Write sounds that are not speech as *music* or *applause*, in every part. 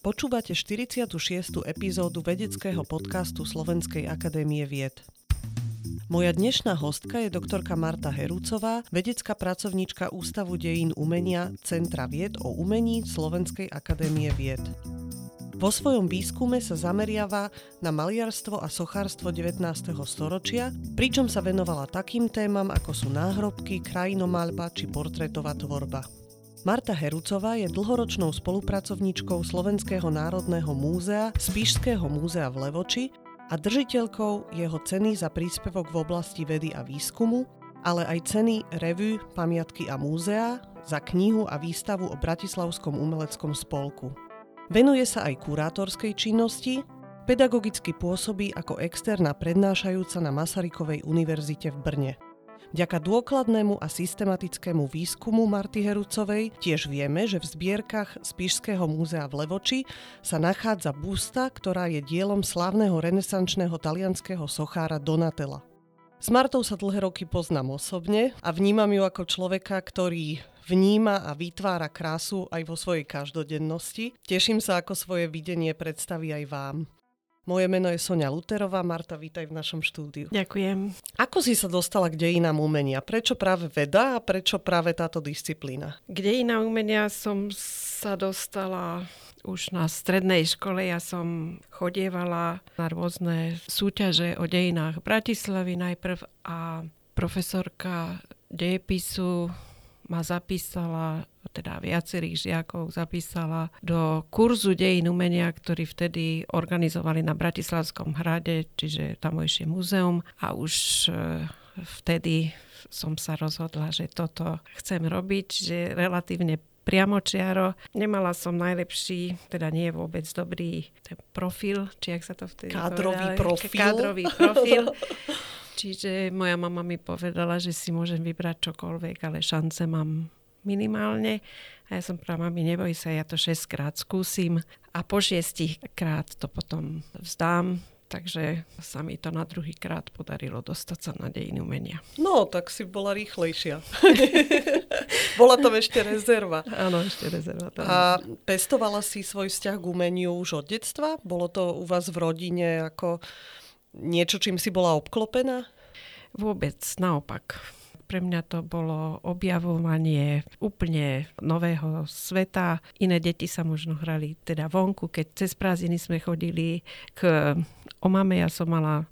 Počúvate 46. epizódu vedeckého podcastu Slovenskej akadémie vied. Moja dnešná hostka je doktorka Marta Herúcová, vedecká pracovníčka Ústavu dejín umenia Centra vied o umení Slovenskej akadémie vied. Vo svojom výskume sa zameriava na maliarstvo a sochárstvo 19. storočia, pričom sa venovala takým témam, ako sú náhrobky, krajinomalba či portrétová tvorba. Marta Herucová je dlhoročnou spolupracovníčkou Slovenského národného múzea Spišského múzea v Levoči a držiteľkou jeho ceny za príspevok v oblasti vedy a výskumu, ale aj ceny Revue, pamiatky a múzea za knihu a výstavu o Bratislavskom umeleckom spolku. Venuje sa aj kurátorskej činnosti, pedagogicky pôsobí ako externá prednášajúca na Masarykovej univerzite v Brne. Vďaka dôkladnému a systematickému výskumu Marty Herucovej tiež vieme, že v zbierkach Spišského múzea v Levoči sa nachádza busta, ktorá je dielom slávneho renesančného talianského sochára Donatella. S Martou sa dlhé roky poznám osobne a vnímam ju ako človeka, ktorý vníma a vytvára krásu aj vo svojej každodennosti. Teším sa, ako svoje videnie predstaví aj vám. Moje meno je Sonia Luterová. Marta, vítaj v našom štúdiu. Ďakujem. Ako si sa dostala k dejinám umenia? Prečo práve veda a prečo práve táto disciplína? K dejinám umenia som sa dostala už na strednej škole. Ja som chodievala na rôzne súťaže o dejinách Bratislavy najprv a profesorka dejepisu ma zapísala, teda viacerých žiakov zapísala do kurzu dejín umenia, ktorý vtedy organizovali na Bratislavskom hrade, čiže tamojšie múzeum a už e, vtedy som sa rozhodla, že toto chcem robiť, že relatívne priamočiaro. Nemala som najlepší, teda nie je vôbec dobrý ten profil, či ak sa to vtedy Kádrový povedali, profil. Kádrový profil. *laughs* Čiže moja mama mi povedala, že si môžem vybrať čokoľvek, ale šance mám minimálne. A ja som práva, mami, neboj sa, ja to 6 krát skúsim a po 6 krát to potom vzdám. Takže sa mi to na druhý krát podarilo dostať sa na dejiny umenia. No, tak si bola rýchlejšia. *laughs* bola tam ešte rezerva. Áno, ešte rezerva. Tam. A pestovala si svoj vzťah k umeniu už od detstva? Bolo to u vás v rodine ako niečo, čím si bola obklopená? Vôbec, naopak. Pre mňa to bolo objavovanie úplne nového sveta. Iné deti sa možno hrali teda vonku, keď cez prázdniny sme chodili k omame. Ja som mala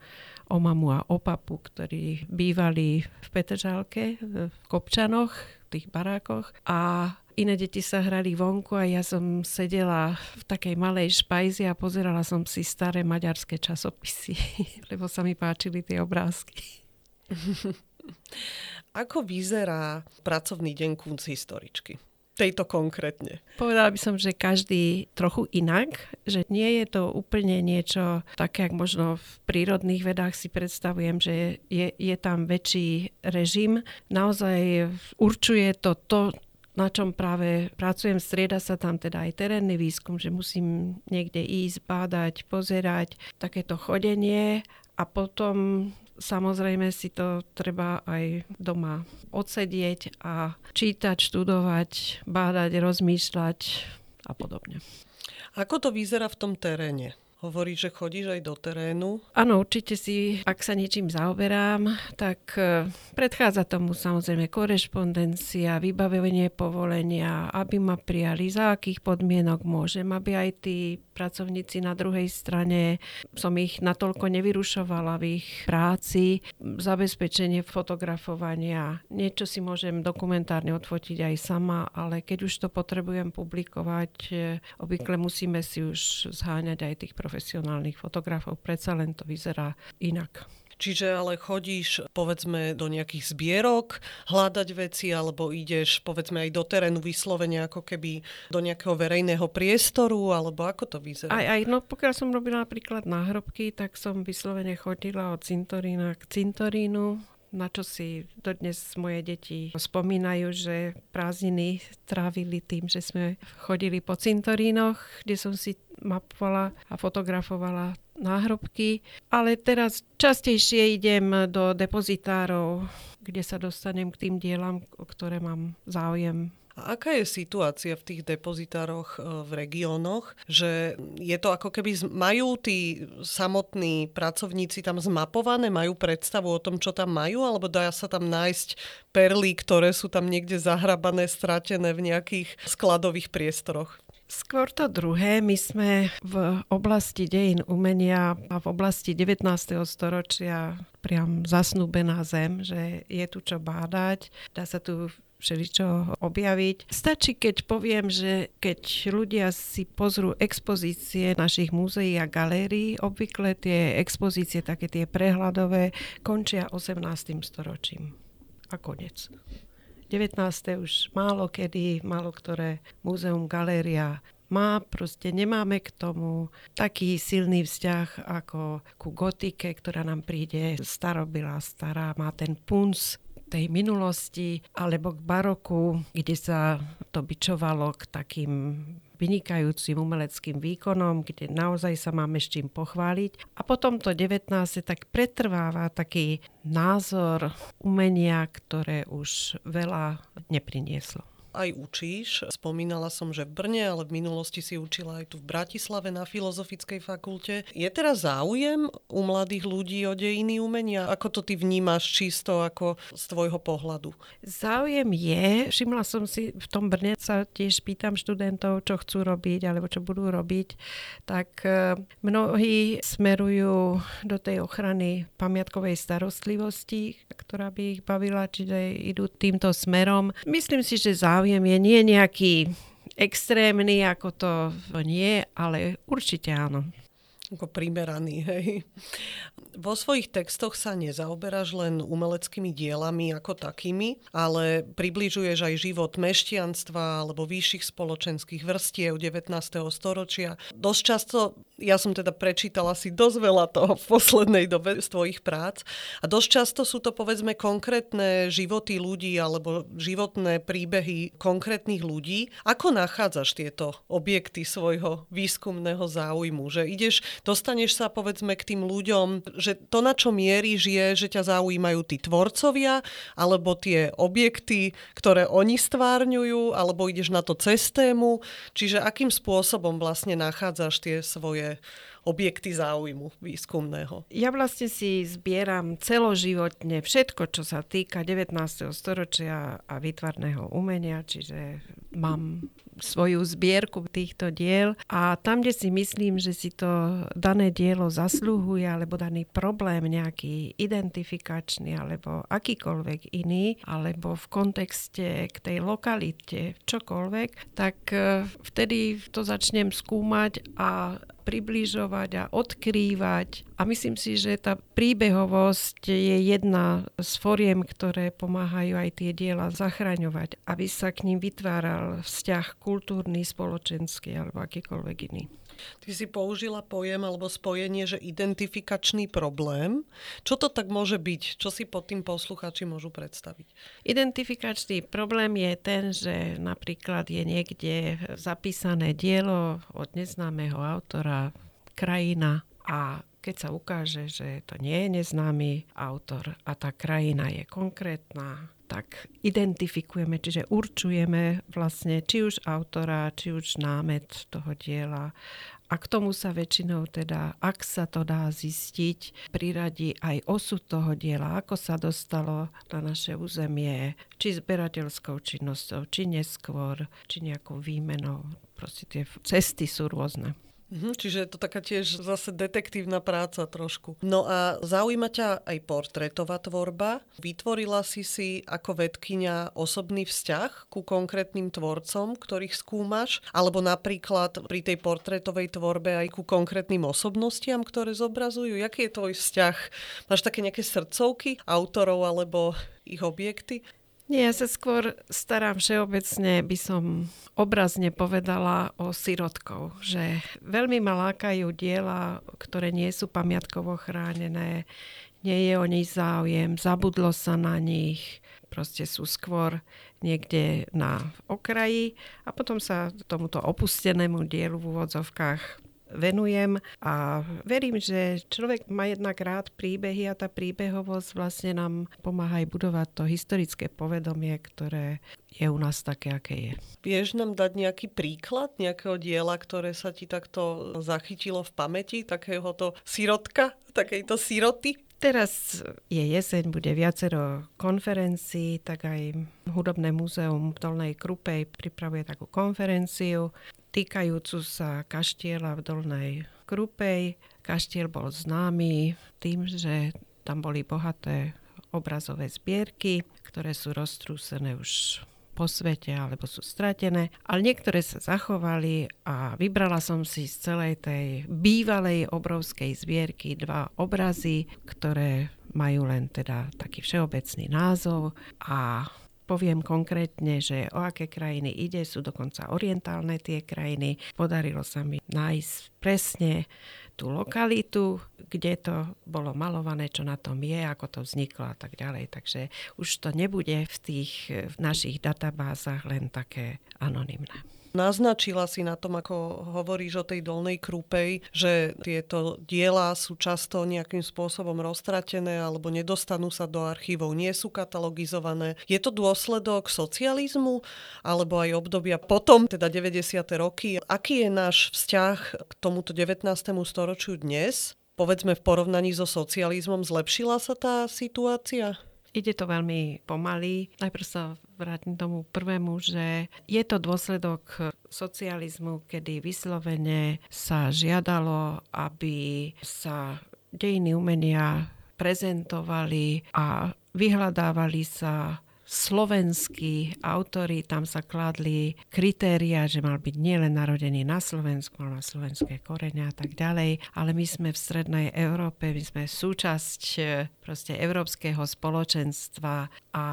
o mamu a o papu, ktorí bývali v Petržálke, v Kopčanoch, v tých barákoch. A iné deti sa hrali vonku a ja som sedela v takej malej špajzi a pozerala som si staré maďarské časopisy, *laughs* lebo sa mi páčili tie obrázky. *laughs* Ako vyzerá pracovný deň kunc historičky? tejto konkrétne? Povedala by som, že každý trochu inak, že nie je to úplne niečo také, ako možno v prírodných vedách si predstavujem, že je, je tam väčší režim. Naozaj určuje to to, na čom práve pracujem. Strieda sa tam teda aj terénny výskum, že musím niekde ísť, bádať, pozerať, takéto chodenie a potom samozrejme si to treba aj doma odsedieť a čítať, študovať, bádať, rozmýšľať a podobne. Ako to vyzerá v tom teréne? Hovorí, že chodíš aj do terénu. Áno, určite si, ak sa niečím zaoberám, tak e, predchádza tomu samozrejme korešpondencia, vybavenie povolenia, aby ma prijali, za akých podmienok môžem, aby aj tí pracovníci na druhej strane som ich natoľko nevyrušovala v ich práci, zabezpečenie fotografovania. Niečo si môžem dokumentárne odfotiť aj sama, ale keď už to potrebujem publikovať, e, obvykle musíme si už zháňať aj tých profesionálnych fotografov, predsa len to vyzerá inak. Čiže ale chodíš, povedzme, do nejakých zbierok hľadať veci, alebo ideš, povedzme, aj do terénu vyslovene, ako keby do nejakého verejného priestoru, alebo ako to vyzerá? Aj, aj, no pokiaľ som robila napríklad náhrobky, tak som vyslovene chodila od cintorína k cintorínu, na čo si dodnes moje deti spomínajú, že prázdniny trávili tým, že sme chodili po cintorínoch, kde som si mapovala a fotografovala náhrobky. Ale teraz častejšie idem do depozitárov, kde sa dostanem k tým dielam, o ktoré mám záujem. A aká je situácia v tých depozitároch e, v regiónoch, že je to ako keby majú tí samotní pracovníci tam zmapované, majú predstavu o tom, čo tam majú, alebo dá sa tam nájsť perly, ktoré sú tam niekde zahrabané, stratené v nejakých skladových priestoroch? Skôr to druhé. My sme v oblasti dejín umenia a v oblasti 19. storočia priam zasnúbená zem, že je tu čo bádať, dá sa tu všeličo objaviť. Stačí, keď poviem, že keď ľudia si pozrú expozície našich múzeí a galérií, obvykle tie expozície, také tie prehľadové, končia 18. storočím. A konec. 19. už málo kedy, málo ktoré múzeum, galéria má, proste nemáme k tomu taký silný vzťah ako ku gotike, ktorá nám príde starobila, stará, má ten punc tej minulosti, alebo k baroku, kde sa to byčovalo k takým vynikajúcim umeleckým výkonom, kde naozaj sa máme s čím pochváliť. A potom to 19. tak pretrváva taký názor umenia, ktoré už veľa neprinieslo aj učíš. Spomínala som, že v Brne, ale v minulosti si učila aj tu v Bratislave na Filozofickej fakulte. Je teraz záujem u mladých ľudí o dejiny umenia? Ako to ty vnímaš čisto ako z tvojho pohľadu? Záujem je. Všimla som si, v tom Brne sa tiež pýtam študentov, čo chcú robiť alebo čo budú robiť. Tak e, mnohí smerujú do tej ochrany pamiatkovej starostlivosti, ktorá by ich bavila, čiže idú týmto smerom. Myslím si, že záujem záujem je nie nejaký extrémny, ako to nie, ale určite áno ako primeraný, hej. Vo svojich textoch sa nezaoberáš len umeleckými dielami ako takými, ale približuješ aj život mešťanstva alebo vyšších spoločenských vrstiev 19. storočia. Dosť často, ja som teda prečítala si dosť veľa toho v poslednej dobe z tvojich prác a dosť často sú to povedzme konkrétne životy ľudí alebo životné príbehy konkrétnych ľudí. Ako nachádzaš tieto objekty svojho výskumného záujmu? Že ideš dostaneš sa povedzme k tým ľuďom, že to, na čo mieríš, je, že ťa zaujímajú tí tvorcovia, alebo tie objekty, ktoré oni stvárňujú, alebo ideš na to cez. Čiže akým spôsobom vlastne nachádzaš tie svoje objekty záujmu výskumného. Ja vlastne si zbieram celoživotne všetko, čo sa týka 19. storočia a výtvarného umenia, čiže mám svoju zbierku týchto diel a tam, kde si myslím, že si to dané dielo zasluhuje alebo daný problém nejaký identifikačný alebo akýkoľvek iný, alebo v kontexte k tej lokalite čokoľvek, tak e, vtedy to začnem skúmať a približovať a odkrývať. A myslím si, že tá príbehovosť je jedna z foriem, ktoré pomáhajú aj tie diela zachraňovať, aby sa k ním vytváral vzťah kultúrny, spoločenský alebo akýkoľvek iný. Ty si použila pojem alebo spojenie, že identifikačný problém. Čo to tak môže byť? Čo si pod tým posluchači môžu predstaviť? Identifikačný problém je ten, že napríklad je niekde zapísané dielo od neznámeho autora, krajina a keď sa ukáže, že to nie je neznámy autor a tá krajina je konkrétna, tak identifikujeme, čiže určujeme vlastne či už autora, či už námet toho diela. A k tomu sa väčšinou teda, ak sa to dá zistiť, priradí aj osud toho diela, ako sa dostalo na naše územie, či zberateľskou činnosťou, či neskôr, či nejakou výmenou. Proste tie cesty sú rôzne. Mhm, čiže je to taká tiež zase detektívna práca trošku. No a zaujíma ťa aj portrétová tvorba. Vytvorila si si ako vedkynia osobný vzťah ku konkrétnym tvorcom, ktorých skúmaš, alebo napríklad pri tej portrétovej tvorbe aj ku konkrétnym osobnostiam, ktoré zobrazujú. Jaký je tvoj vzťah? Máš také nejaké srdcovky autorov alebo ich objekty? Nie, ja sa skôr starám všeobecne, by som obrazne povedala o sirotkov, že veľmi ma lákajú diela, ktoré nie sú pamiatkovo chránené, nie je o nich záujem, zabudlo sa na nich, proste sú skôr niekde na okraji a potom sa tomuto opustenému dielu v úvodzovkách venujem a verím, že človek má jednak rád príbehy a tá príbehovosť vlastne nám pomáha aj budovať to historické povedomie, ktoré je u nás také, aké je. Vieš nám dať nejaký príklad nejakého diela, ktoré sa ti takto zachytilo v pamäti, takéhoto sirotka, takejto siroty? Teraz je jeseň, bude viacero konferencií, tak aj Hudobné múzeum v Dolnej Krupej pripravuje takú konferenciu týkajúcu sa kaštiela v Dolnej Krupej. Kaštiel bol známy tým, že tam boli bohaté obrazové zbierky, ktoré sú roztrúsené už po svete alebo sú stratené, ale niektoré sa zachovali a vybrala som si z celej tej bývalej obrovskej zbierky dva obrazy, ktoré majú len teda taký všeobecný názov a poviem konkrétne, že o aké krajiny ide, sú dokonca orientálne tie krajiny. Podarilo sa mi nájsť presne tú lokalitu, kde to bolo malované, čo na tom je, ako to vzniklo a tak ďalej. Takže už to nebude v tých v našich databázach len také anonymné. Naznačila si na tom, ako hovoríš o tej dolnej krúpej, že tieto diela sú často nejakým spôsobom roztratené alebo nedostanú sa do archívov, nie sú katalogizované. Je to dôsledok socializmu alebo aj obdobia potom, teda 90. roky? Aký je náš vzťah k tomuto 19. storočiu dnes? Povedzme v porovnaní so socializmom, zlepšila sa tá situácia? Ide to veľmi pomaly. Najprv sa vrátim tomu prvému, že je to dôsledok socializmu, kedy vyslovene sa žiadalo, aby sa dejiny umenia prezentovali a vyhľadávali sa slovenskí autory, tam sa kladli kritéria, že mal byť nielen narodený na Slovensku, mal mať slovenské korene a tak ďalej, ale my sme v Strednej Európe, my sme súčasť eh, proste európskeho spoločenstva a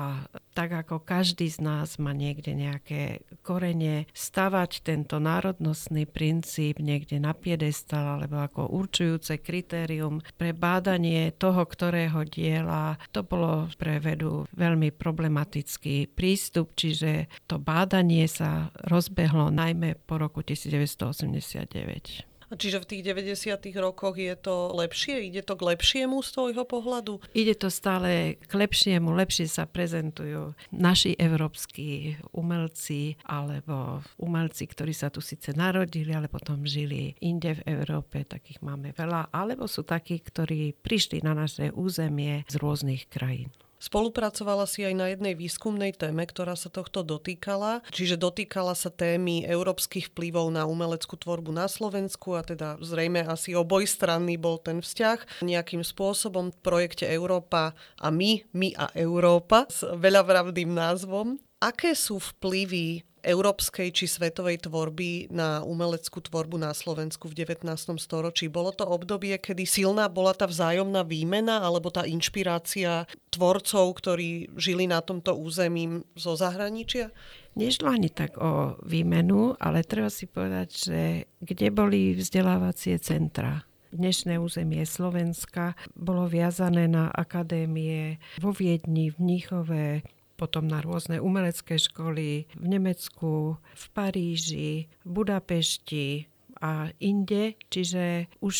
tak ako každý z nás má niekde nejaké korene, stavať tento národnostný princíp niekde na piedestal alebo ako určujúce kritérium pre bádanie toho, ktorého diela, to bolo pre vedu veľmi problematický prístup, čiže to bádanie sa rozbehlo najmä po roku 1989. Čiže v tých 90. rokoch je to lepšie? Ide to k lepšiemu z tvojho pohľadu? Ide to stále k lepšiemu, lepšie sa prezentujú naši európsky umelci alebo umelci, ktorí sa tu síce narodili, ale potom žili inde v Európe, takých máme veľa, alebo sú takí, ktorí prišli na naše územie z rôznych krajín. Spolupracovala si aj na jednej výskumnej téme, ktorá sa tohto dotýkala, čiže dotýkala sa témy európskych vplyvov na umeleckú tvorbu na Slovensku a teda zrejme asi obojstranný bol ten vzťah. Nejakým spôsobom v projekte Európa a my, my a Európa s veľavravným názvom. Aké sú vplyvy európskej či svetovej tvorby na umeleckú tvorbu na Slovensku v 19. storočí. Bolo to obdobie, kedy silná bola tá vzájomná výmena alebo tá inšpirácia tvorcov, ktorí žili na tomto území zo zahraničia? Nešlo ani tak o výmenu, ale treba si povedať, že kde boli vzdelávacie centra dnešné územie Slovenska bolo viazané na akadémie vo Viedni, v Mníchove, potom na rôzne umelecké školy v Nemecku, v Paríži, v Budapešti, a inde, čiže už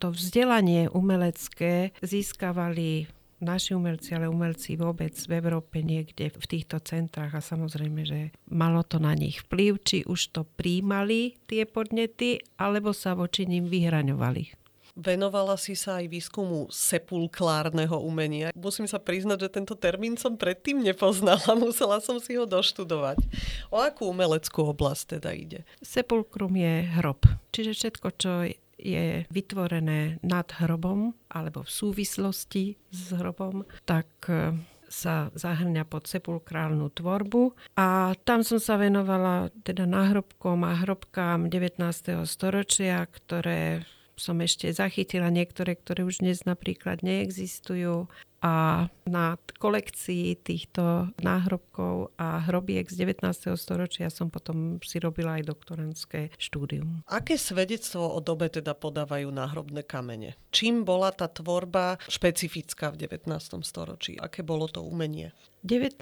to vzdelanie umelecké získavali naši umelci, ale umelci vôbec v Európe niekde v týchto centrách a samozrejme, že malo to na nich vplyv, či už to príjmali tie podnety, alebo sa voči ním vyhraňovali. Venovala si sa aj výskumu sepulklárneho umenia. Musím sa priznať, že tento termín som predtým nepoznala, *laughs* musela som si ho doštudovať. O akú umeleckú oblasť teda ide? Sepulkrum je hrob, čiže všetko, čo je vytvorené nad hrobom alebo v súvislosti s hrobom, tak e, sa zahrňa pod sepulkrálnu tvorbu a tam som sa venovala teda náhrobkom a hrobkám 19. storočia, ktoré som ešte zachytila niektoré, ktoré už dnes napríklad neexistujú a na kolekcii týchto náhrobkov a hrobiek z 19. storočia som potom si robila aj doktorantské štúdium. Aké svedectvo o dobe teda podávajú náhrobné kamene? Čím bola tá tvorba špecifická v 19. storočí? Aké bolo to umenie? 19.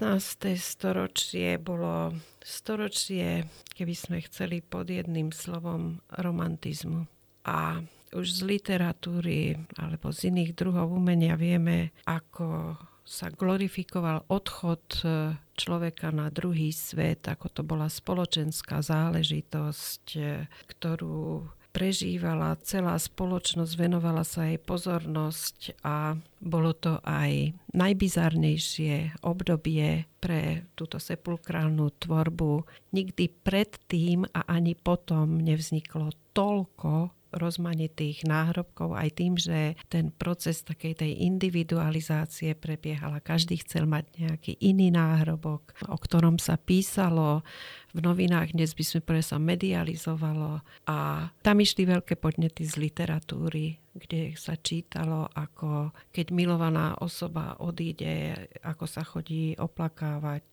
storočie bolo storočie, keby sme chceli pod jedným slovom, romantizmu A už z literatúry alebo z iných druhov umenia vieme, ako sa glorifikoval odchod e, človeka na druhý svet, ako to bola spoločenská záležitosť, e, ktorú prežívala celá spoločnosť, venovala sa jej pozornosť a bolo to aj najbizarnejšie obdobie pre túto sepulkrálnu tvorbu. Nikdy predtým a ani potom nevzniklo toľko rozmanitých náhrobkov aj tým, že ten proces takej tej individualizácie prebiehal a každý chcel mať nejaký iný náhrobok, o ktorom sa písalo. V novinách, dnes by sme povedali, sa medializovalo a tam išli veľké podnety z literatúry, kde sa čítalo, ako keď milovaná osoba odíde, ako sa chodí oplakávať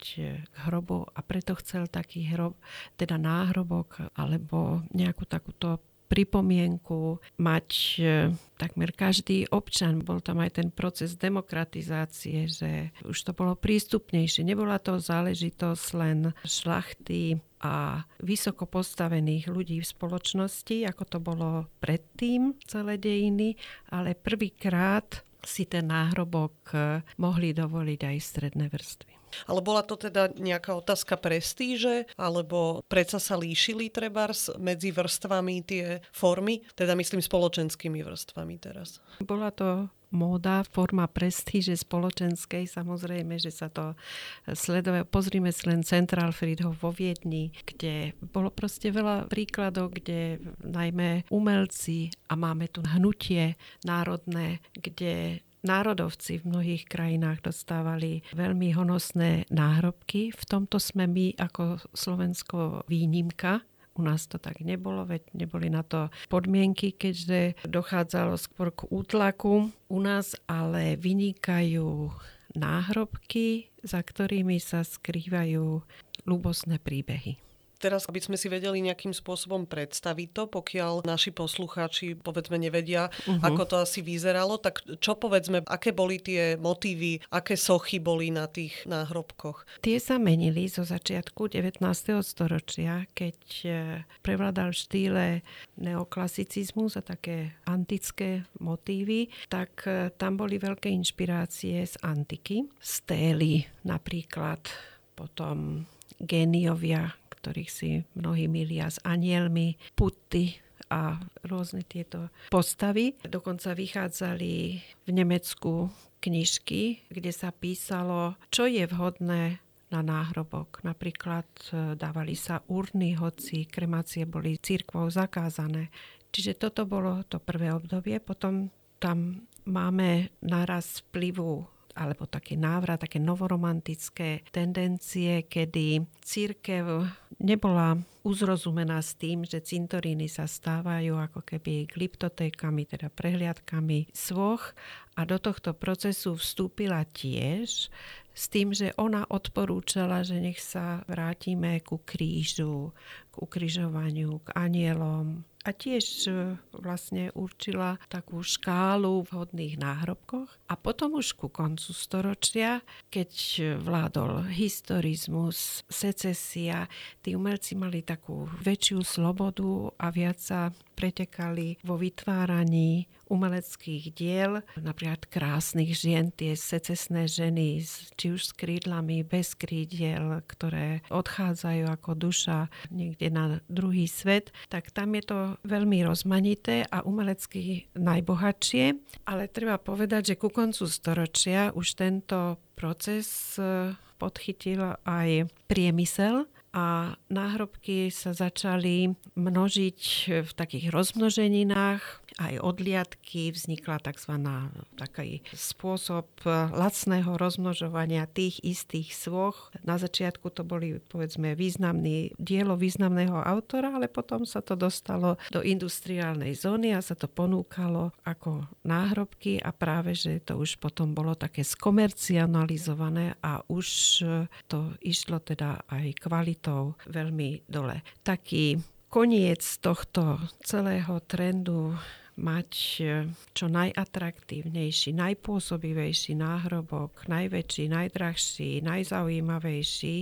k hrobu a preto chcel taký hrob, teda náhrobok alebo nejakú takúto pripomienku mať e, takmer každý občan. Bol tam aj ten proces demokratizácie, že už to bolo prístupnejšie. Nebola to záležitosť len šlachty a vysoko postavených ľudí v spoločnosti, ako to bolo predtým celé dejiny, ale prvýkrát si ten náhrobok e, mohli dovoliť aj stredné vrstvy. Ale bola to teda nejaká otázka prestíže, alebo predsa sa líšili trebárs medzi vrstvami tie formy, teda myslím spoločenskými vrstvami teraz? Bola to móda, forma prestíže spoločenskej, samozrejme, že sa to sleduje. Pozrime si len Central Friedhof vo Viedni, kde bolo proste veľa príkladov, kde najmä umelci a máme tu hnutie národné, kde národovci v mnohých krajinách dostávali veľmi honosné náhrobky. V tomto sme my ako Slovensko výnimka. U nás to tak nebolo, veď neboli na to podmienky, keďže dochádzalo skôr k útlaku. U nás ale vynikajú náhrobky, za ktorými sa skrývajú ľubosné príbehy. Teraz, aby sme si vedeli nejakým spôsobom predstaviť to, pokiaľ naši poslucháči povedzme nevedia, uh-huh. ako to asi vyzeralo, tak čo povedzme, aké boli tie motívy, aké sochy boli na tých náhrobkoch? Tie sa menili zo začiatku 19. storočia, keď e, prevládal štýle neoklasicizmus a také antické motívy, tak e, tam boli veľké inšpirácie z antiky. Stély napríklad, potom géniovia, ktorých si mnohí milia s anielmi, puty a rôzne tieto postavy. Dokonca vychádzali v Nemecku knižky, kde sa písalo, čo je vhodné na náhrobok. Napríklad e, dávali sa urny, hoci kremácie boli církvou zakázané. Čiže toto bolo to prvé obdobie. Potom tam máme naraz vplyvu alebo taký návrat, také novoromantické tendencie, kedy církev nebola uzrozumená s tým, že cintoríny sa stávajú ako keby glyptotékami, teda prehliadkami svoch. A do tohto procesu vstúpila tiež s tým, že ona odporúčala, že nech sa vrátime ku krížu, k ukrižovaniu, k anielom, a tiež e, vlastne určila takú škálu vhodných náhrobkoch. A potom už ku koncu storočia, keď vládol historizmus, secesia, tí umelci mali takú väčšiu slobodu a viac sa pretekali vo vytváraní umeleckých diel, napríklad krásnych žien, tie secesné ženy, či už s krídlami, bez krídiel, ktoré odchádzajú ako duša niekde na druhý svet, tak tam je to veľmi rozmanité a umelecky najbohatšie, ale treba povedať, že ku koncu storočia už tento proces eh, podchytil aj priemysel a náhrobky sa začali množiť v takých rozmnoženinách aj odliadky, vznikla tzv. taký spôsob lacného rozmnožovania tých istých svoch. Na začiatku to boli povedzme významný, dielo významného autora, ale potom sa to dostalo do industriálnej zóny a sa to ponúkalo ako náhrobky a práve, že to už potom bolo také skomercionalizované a už to išlo teda aj kvalitou veľmi dole. Taký koniec tohto celého trendu mať e, čo najatraktívnejší, najpôsobivejší náhrobok, najväčší, najdrahší, najzaujímavejší,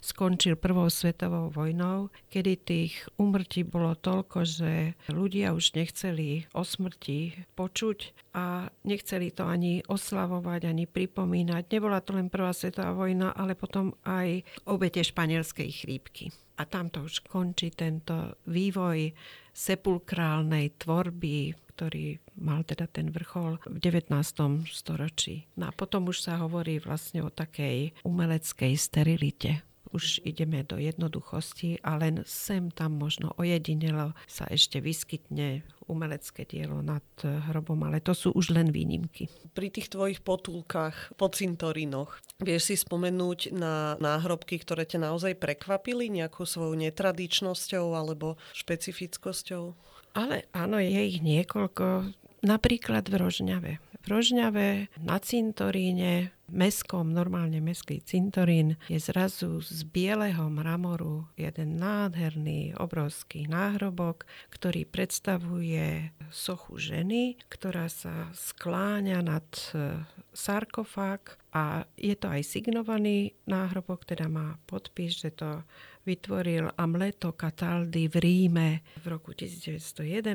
skončil prvou svetovou vojnou, kedy tých umrtí bolo toľko, že ľudia už nechceli o smrti počuť a nechceli to ani oslavovať, ani pripomínať. Nebola to len prvá svetová vojna, ale potom aj obete španielskej chrípky. A tam to už končí tento vývoj sepulkrálnej tvorby, ktorý mal teda ten vrchol v 19. storočí. No a potom už sa hovorí vlastne o takej umeleckej sterilite už ideme do jednoduchosti a len sem tam možno ojedinelo sa ešte vyskytne umelecké dielo nad hrobom, ale to sú už len výnimky. Pri tých tvojich potulkách po cintorinoch vieš si spomenúť na náhrobky, ktoré ťa naozaj prekvapili nejakou svojou netradičnosťou alebo špecifickosťou? Ale áno, je ich niekoľko. Napríklad v Rožňave. V Rožňave na cintoríne meskom, normálne meský cintorín, je zrazu z bieleho mramoru jeden nádherný, obrovský náhrobok, ktorý predstavuje sochu ženy, ktorá sa skláňa nad e, sarkofág a je to aj signovaný náhrobok, teda má podpis, že to vytvoril Amleto Cataldi v Ríme v roku 1911.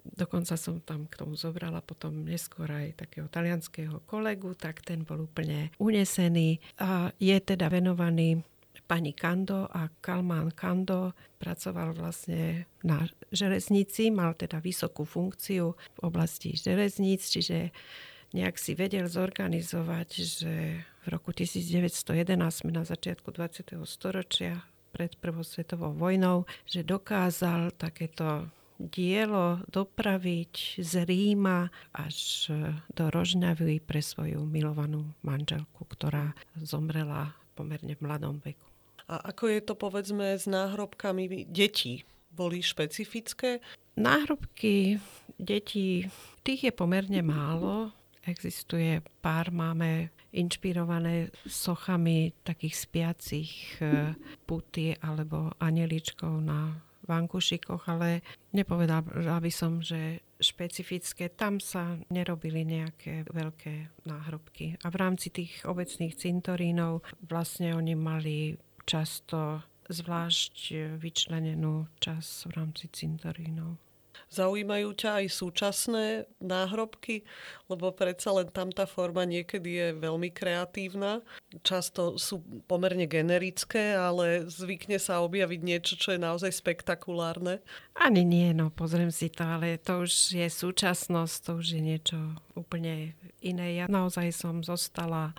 Dokonca som tam k tomu zobrala potom neskôr aj takého talianského kolegu, tak ten bol úplne unesený a je teda venovaný pani Kando a Kalman Kando pracoval vlastne na železnici, mal teda vysokú funkciu v oblasti železníc, čiže nejak si vedel zorganizovať, že v roku 1911 sme na začiatku 20. storočia pred Prvou svetovou vojnou, že dokázal takéto dielo dopraviť z Ríma až do Rožňavy pre svoju milovanú manželku, ktorá zomrela pomerne v mladom veku. A ako je to povedzme s náhrobkami detí? Boli špecifické? Náhrobky detí, tých je pomerne málo. Existuje pár, máme inšpirované sochami takých spiacich e, puty alebo aneličkov na vankušikoch, ale nepovedala by som, že špecifické. Tam sa nerobili nejaké veľké náhrobky. A v rámci tých obecných cintorínov vlastne oni mali často zvlášť vyčlenenú čas v rámci cintorínov. Zaujímajú ťa aj súčasné náhrobky, lebo predsa len tam tá forma niekedy je veľmi kreatívna. Často sú pomerne generické, ale zvykne sa objaviť niečo, čo je naozaj spektakulárne. Ani nie, no pozriem si to, ale to už je súčasnosť, to už je niečo úplne iné. Ja naozaj som zostala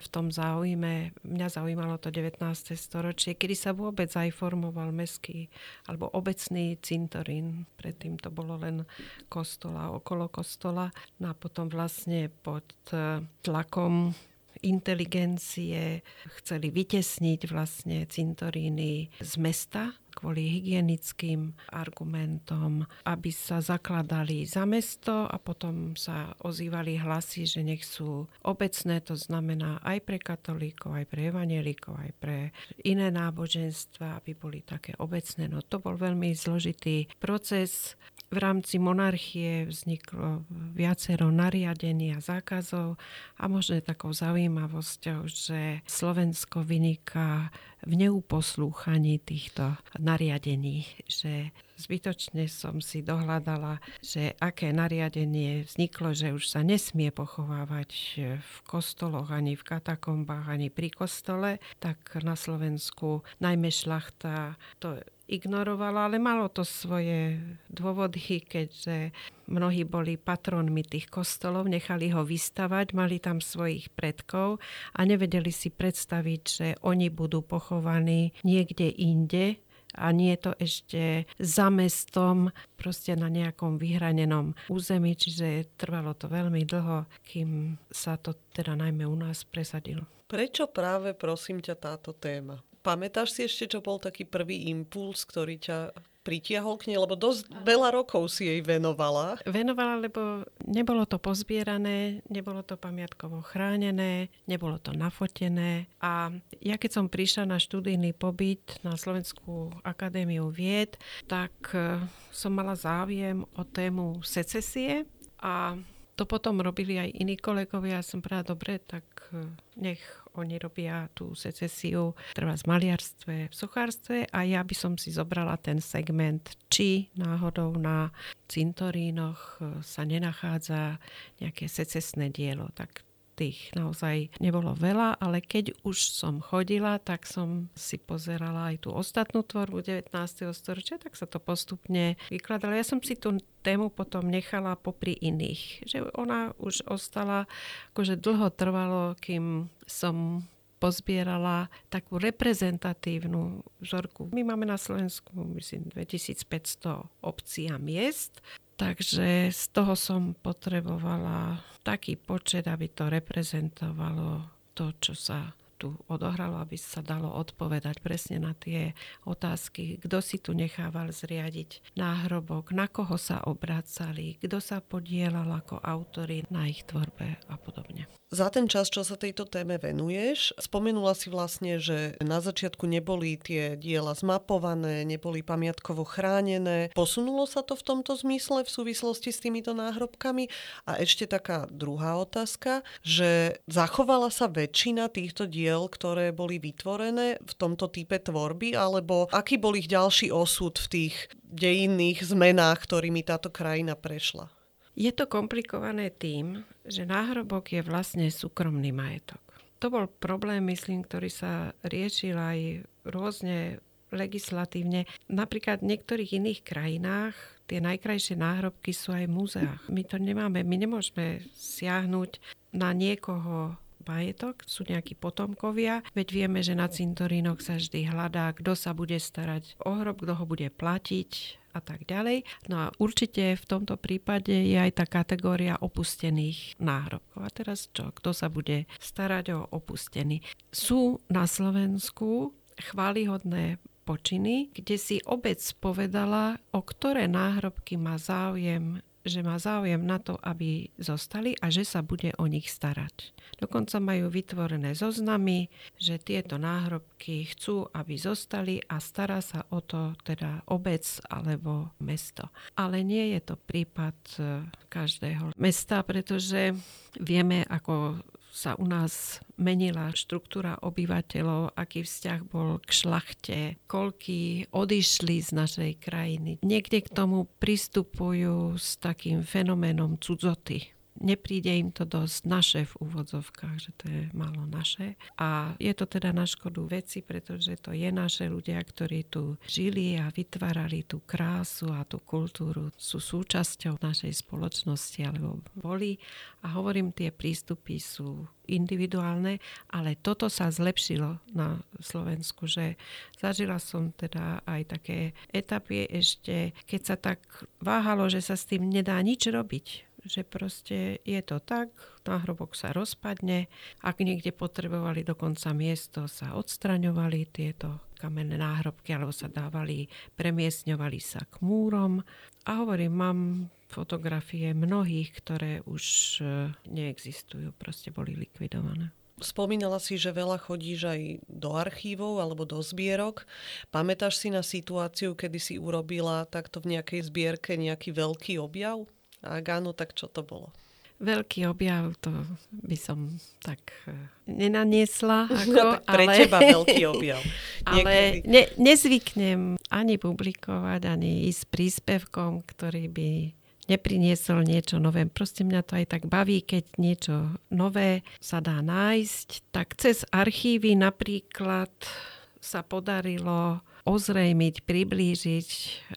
v tom záujme. Mňa zaujímalo to 19. storočie, kedy sa vôbec aj formoval meský alebo obecný cintorín. Predtým to bolo len kostola, okolo kostola. No a potom vlastne pod eh, tlakom inteligencie chceli vytesniť vlastne cintoríny z mesta kvôli hygienickým argumentom, aby sa zakladali za mesto a potom sa ozývali hlasy, že nech sú obecné, to znamená aj pre katolíkov, aj pre evanielikov, aj pre iné náboženstva, aby boli také obecné. No to bol veľmi zložitý proces. V rámci monarchie vzniklo viacero nariadení a zákazov a možno je takou zaujímavosťou, že Slovensko vyniká v neuposlúchaní týchto nariadení, že zbytočne som si dohľadala, že aké nariadenie vzniklo, že už sa nesmie pochovávať v kostoloch, ani v katakombách, ani pri kostole, tak na Slovensku najmä šlachta to ignorovala, ale malo to svoje dôvody, keďže mnohí boli patronmi tých kostolov, nechali ho vystavať, mali tam svojich predkov a nevedeli si predstaviť, že oni budú pochovaní niekde inde, a nie je to ešte za mestom, proste na nejakom vyhranenom území, čiže trvalo to veľmi dlho, kým sa to teda najmä u nás presadilo. Prečo práve prosím ťa táto téma? Pamätáš si ešte, čo bol taký prvý impuls, ktorý ťa pritiahol k nej, lebo dosť veľa rokov si jej venovala. Venovala, lebo nebolo to pozbierané, nebolo to pamiatkovo chránené, nebolo to nafotené. A ja keď som prišla na študijný pobyt na Slovenskú akadémiu vied, tak e, som mala záujem o tému secesie a to potom robili aj iní kolegovia. Ja som povedala, dobre, tak e, nech oni robia tú secesiu treba v maliarstve, v sochárstve a ja by som si zobrala ten segment, či náhodou na cintorínoch sa nenachádza nejaké secesné dielo. Tak tých naozaj nebolo veľa, ale keď už som chodila, tak som si pozerala aj tú ostatnú tvorbu 19. storočia, tak sa to postupne vykladalo. Ja som si tú tému potom nechala popri iných. Že ona už ostala, akože dlho trvalo, kým som pozbierala takú reprezentatívnu vzorku. My máme na Slovensku, myslím, 2500 obcí a miest Takže z toho som potrebovala taký počet, aby to reprezentovalo to, čo sa tu odohralo, aby sa dalo odpovedať presne na tie otázky, kto si tu nechával zriadiť náhrobok, na koho sa obracali, kto sa podielal ako autory na ich tvorbe a podobne. Za ten čas, čo sa tejto téme venuješ, spomenula si vlastne, že na začiatku neboli tie diela zmapované, neboli pamiatkovo chránené. Posunulo sa to v tomto zmysle v súvislosti s týmito náhrobkami? A ešte taká druhá otázka, že zachovala sa väčšina týchto diel, ktoré boli vytvorené v tomto type tvorby, alebo aký bol ich ďalší osud v tých dejinných zmenách, ktorými táto krajina prešla? Je to komplikované tým, že náhrobok je vlastne súkromný majetok. To bol problém, myslím, ktorý sa riešil aj rôzne legislatívne. Napríklad v niektorých iných krajinách tie najkrajšie náhrobky sú aj v múzeách. My to nemáme, my nemôžeme siahnuť na niekoho majetok, sú nejakí potomkovia, veď vieme, že na cintorínoch sa vždy hľadá, kto sa bude starať o hrob, kto ho bude platiť, a tak ďalej. No a určite v tomto prípade je aj tá kategória opustených náhrobkov. A teraz čo? Kto sa bude starať o opustený? Sú na Slovensku chválihodné počiny, kde si obec povedala, o ktoré náhrobky má záujem že má záujem na to, aby zostali a že sa bude o nich starať. Dokonca majú vytvorené zoznamy, že tieto náhrobky chcú, aby zostali a stará sa o to teda obec alebo mesto. Ale nie je to prípad e, každého mesta, pretože vieme, ako sa u nás menila štruktúra obyvateľov, aký vzťah bol k šlachte, koľky odišli z našej krajiny. Niekde k tomu pristupujú s takým fenoménom cudzoty nepríde im to dosť naše v úvodzovkách, že to je málo naše. A je to teda na škodu veci, pretože to je naše ľudia, ktorí tu žili a vytvárali tú krásu a tú kultúru, sú súčasťou našej spoločnosti, alebo boli. A hovorím, tie prístupy sú individuálne, ale toto sa zlepšilo na Slovensku, že zažila som teda aj také etapy ešte, keď sa tak váhalo, že sa s tým nedá nič robiť že proste je to tak, náhrobok sa rozpadne, ak niekde potrebovali dokonca miesto, sa odstraňovali tieto kamenné náhrobky, alebo sa dávali, premiesňovali sa k múrom. A hovorím, mám fotografie mnohých, ktoré už e, neexistujú, proste boli likvidované. Spomínala si, že veľa chodíš aj do archívov alebo do zbierok. Pamätáš si na situáciu, kedy si urobila takto v nejakej zbierke nejaký veľký objav? A ak áno, tak čo to bolo? Veľký objav, to by som tak e, nenaniesla. *laughs* Ako, no, tak pre ale, teba veľký objav. *laughs* ale ne, nezvyknem ani publikovať, ani ísť príspevkom, ktorý by nepriniesol niečo nové. Proste mňa to aj tak baví, keď niečo nové sa dá nájsť. Tak cez archívy napríklad sa podarilo ozrejmiť, priblížiť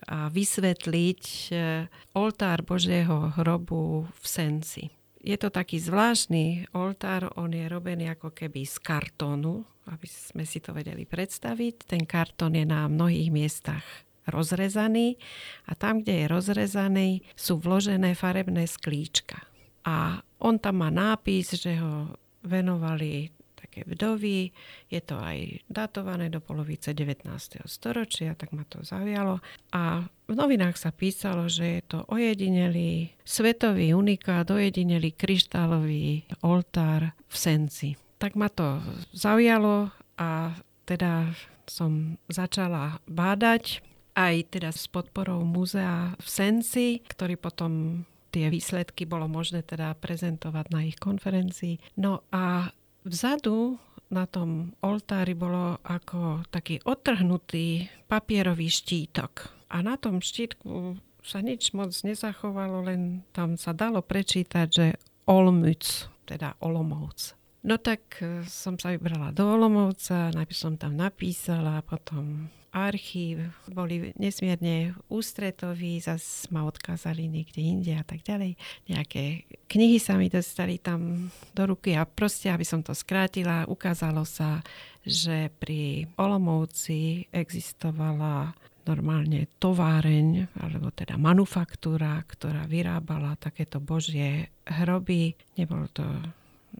a vysvetliť eh, oltár Božieho hrobu v Senci. Je to taký zvláštny oltár, on je robený ako keby z kartónu, aby sme si to vedeli predstaviť. Ten kartón je na mnohých miestach rozrezaný a tam, kde je rozrezaný, sú vložené farebné sklíčka. A on tam má nápis, že ho venovali nejaké vdovy. Je to aj datované do polovice 19. storočia, tak ma to zaujalo. A v novinách sa písalo, že je to ojedinelý svetový unikát, ojedinelý kryštálový oltár v Senci. Tak ma to zaujalo a teda som začala bádať aj teda s podporou múzea v Senci, ktorý potom tie výsledky bolo možné teda prezentovať na ich konferencii. No a vzadu na tom oltári bolo ako taký odtrhnutý papierový štítok. A na tom štítku sa nič moc nezachovalo, len tam sa dalo prečítať, že Olmüc, teda Olomouc. No tak e, som sa vybrala do Olomovca, najprv som tam napísala, potom archív, boli nesmierne ústretoví, zase ma odkázali niekde inde a tak ďalej. Nejaké knihy sa mi dostali tam do ruky a proste, aby som to skrátila, ukázalo sa, že pri Olomovci existovala normálne továreň, alebo teda manufaktúra, ktorá vyrábala takéto božie hroby. Nebolo to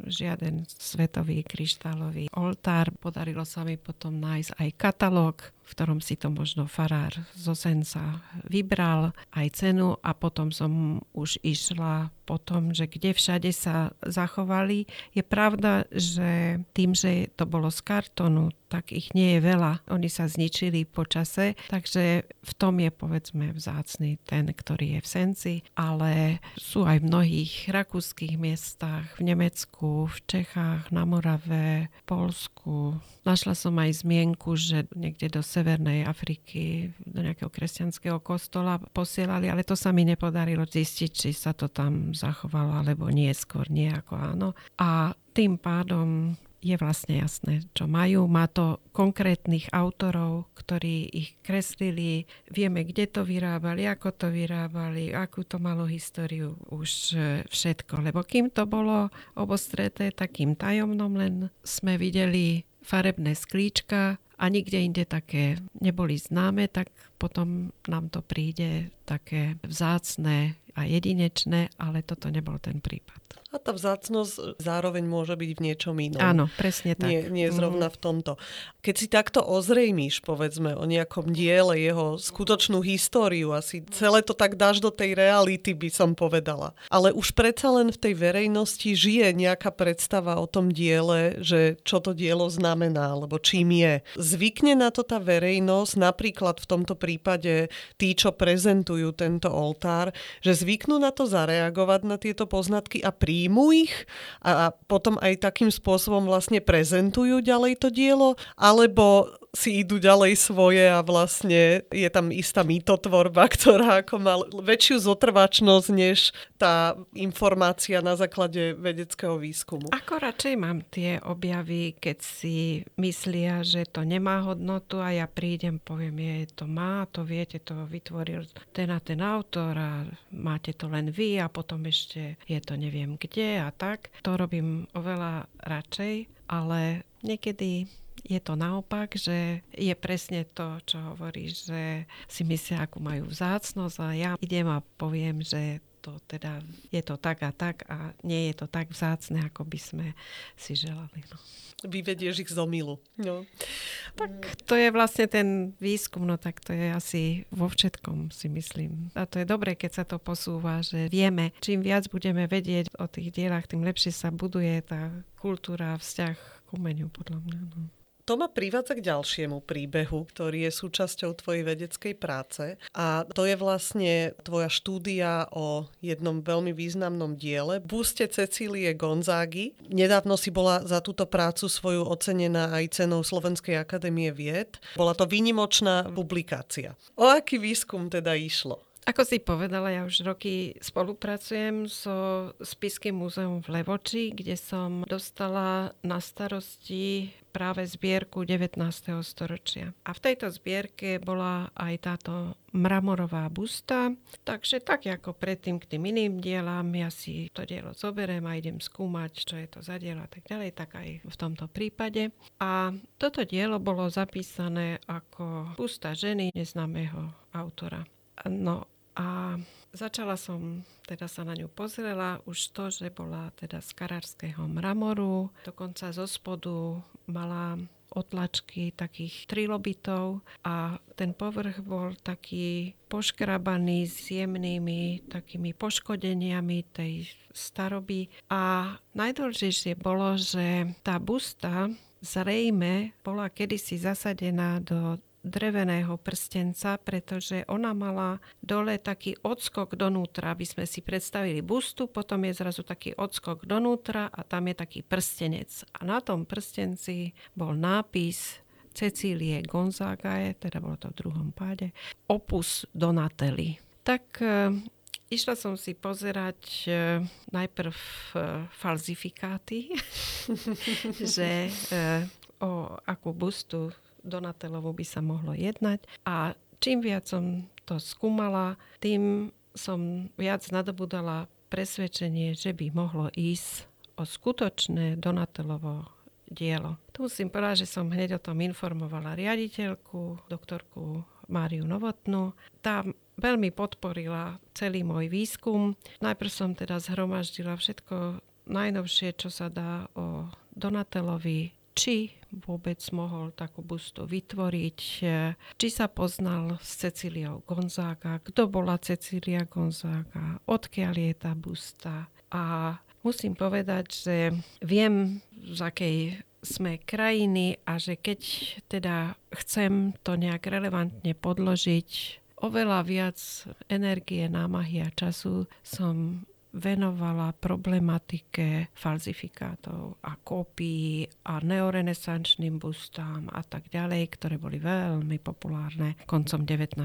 žiaden svetový kryštálový oltár. Podarilo sa mi potom nájsť aj katalóg, v ktorom si to možno farár zo Senca vybral, aj cenu a potom som už išla po tom, že kde všade sa zachovali. Je pravda, že tým, že to bolo z kartonu, tak ich nie je veľa. Oni sa zničili po čase, takže v tom je povedzme vzácný ten, ktorý je v Senci, ale sú aj v mnohých rakúskych miestach, v Nemecku, v Čechách, na Morave, Polsku. Našla som aj zmienku, že niekde do Severnej Afriky, do nejakého kresťanského kostola posielali, ale to sa mi nepodarilo zistiť, či sa to tam zachovalo, alebo nie, skôr nie ako áno. A tým pádom je vlastne jasné, čo majú. Má to konkrétnych autorov, ktorí ich kreslili. Vieme, kde to vyrábali, ako to vyrábali, akú to malo históriu, už e, všetko. Lebo kým to bolo obostreté takým tajomnom, len sme videli farebné sklíčka a nikde inde také neboli známe, tak potom nám to príde také vzácne a jedinečné, ale toto nebol ten prípad. A tá vzácnosť zároveň môže byť v niečom inom. Áno, presne tak. Nie, nie zrovna mm. v tomto. Keď si takto ozrejmíš, povedzme, o nejakom diele, jeho skutočnú históriu, asi celé to tak dáš do tej reality, by som povedala. Ale už predsa len v tej verejnosti žije nejaká predstava o tom diele, že čo to dielo znamená, alebo čím je. Zvykne na to tá verejnosť, napríklad v tomto prípade tí, čo prezentujú tento oltár, že zvyknú na to zareagovať, na tieto poznatky a príjmu ich a potom aj takým spôsobom vlastne prezentujú ďalej to dielo, alebo si idú ďalej svoje a vlastne je tam istá mýtotvorba, *laughs* ktorá ako má väčšiu zotrvačnosť než tá informácia na základe vedeckého výskumu. Ako radšej mám tie objavy, keď si myslia, že to nemá hodnotu a ja prídem, poviem, je to má, to viete, to vytvoril ten a ten autor a máte to len vy a potom ešte je to neviem kde a tak. To robím oveľa radšej, ale niekedy je to naopak, že je presne to, čo hovoríš, že si myslia, akú majú vzácnosť a ja idem a poviem, že to teda je to tak a tak a nie je to tak vzácne, ako by sme si želali. No. Vyvedieš ich z omilu. No. Tak to je vlastne ten výskum, no tak to je asi vo všetkom, si myslím. A to je dobré, keď sa to posúva, že vieme, čím viac budeme vedieť o tých dielach, tým lepšie sa buduje tá kultúra, vzťah k umeniu, podľa mňa. No. To ma privádza k ďalšiemu príbehu, ktorý je súčasťou tvojej vedeckej práce a to je vlastne tvoja štúdia o jednom veľmi významnom diele Buste Cecílie Gonzágy. Nedávno si bola za túto prácu svoju ocenená aj cenou Slovenskej akadémie vied. Bola to výnimočná publikácia. O aký výskum teda išlo? Ako si povedala, ja už roky spolupracujem so Spiským múzeum v Levoči, kde som dostala na starosti práve zbierku 19. storočia. A v tejto zbierke bola aj táto mramorová busta, takže tak ako predtým k tým iným dielam, ja si to dielo zoberiem a idem skúmať, čo je to za dielo a tak ďalej, tak aj v tomto prípade. A toto dielo bolo zapísané ako busta ženy neznámeho autora. No a začala som, teda sa na ňu pozrela, už to, že bola teda z karárskeho mramoru, dokonca zo spodu mala otlačky takých trilobitov a ten povrch bol taký poškrabaný s jemnými takými poškodeniami tej staroby. A najdôležitejšie bolo, že tá busta zrejme bola kedysi zasadená do dreveného prstenca, pretože ona mala dole taký odskok donútra, aby sme si predstavili bustu, potom je zrazu taký odskok donútra a tam je taký prstenec. A na tom prstenci bol nápis Cecílie Gonzagae, teda bolo to v druhom páde, Opus Donatelli. Tak e, išla som si pozerať e, najprv e, falzifikáty, *laughs* že o akú bustu Donatelovu by sa mohlo jednať. A čím viac som to skúmala, tým som viac nadobudala presvedčenie, že by mohlo ísť o skutočné Donatelovo dielo. Tu musím povedať, že som hneď o tom informovala riaditeľku, doktorku Máriu Novotnú. Tá veľmi podporila celý môj výskum. Najprv som teda zhromaždila všetko najnovšie, čo sa dá o Donatelovi, či vôbec mohol takú bustu vytvoriť, či sa poznal s Cecíliou Gonzaga, kto bola Cecília Gonzaga, odkiaľ je tá busta. A musím povedať, že viem, z akej sme krajiny a že keď teda chcem to nejak relevantne podložiť, oveľa viac energie, námahy a času som venovala problematike falzifikátov a kópií a neorenesančným bustám a tak ďalej, ktoré boli veľmi populárne koncom 19.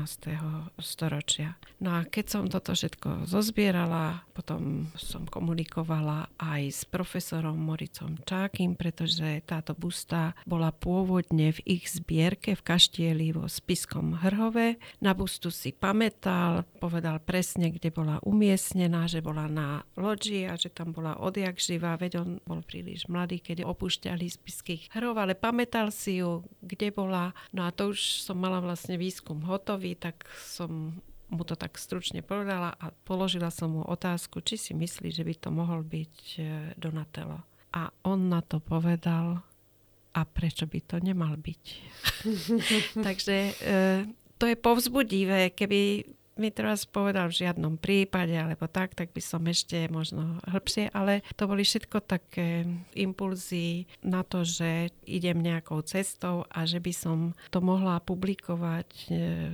storočia. No a keď som toto všetko zozbierala, potom som komunikovala aj s profesorom Moricom Čákym, pretože táto busta bola pôvodne v ich zbierke v kaštieli vo Spiskom Hrhove. Na bustu si pamätal, povedal presne, kde bola umiestnená, že bola na loďi a že tam bola odjak živá, veď on bol príliš mladý, keď opúšťali spiských hrov, ale pamätal si ju, kde bola. No a to už som mala vlastne výskum hotový, tak som mu to tak stručne povedala a položila som mu otázku, či si myslí, že by to mohol byť e, Donatello. A on na to povedal, a prečo by to nemal byť. *laughs* Takže e, to je povzbudivé, keby mi teraz povedal v žiadnom prípade, alebo tak, tak by som ešte možno hĺbšie, ale to boli všetko také impulzy na to, že idem nejakou cestou a že by som to mohla publikovať e,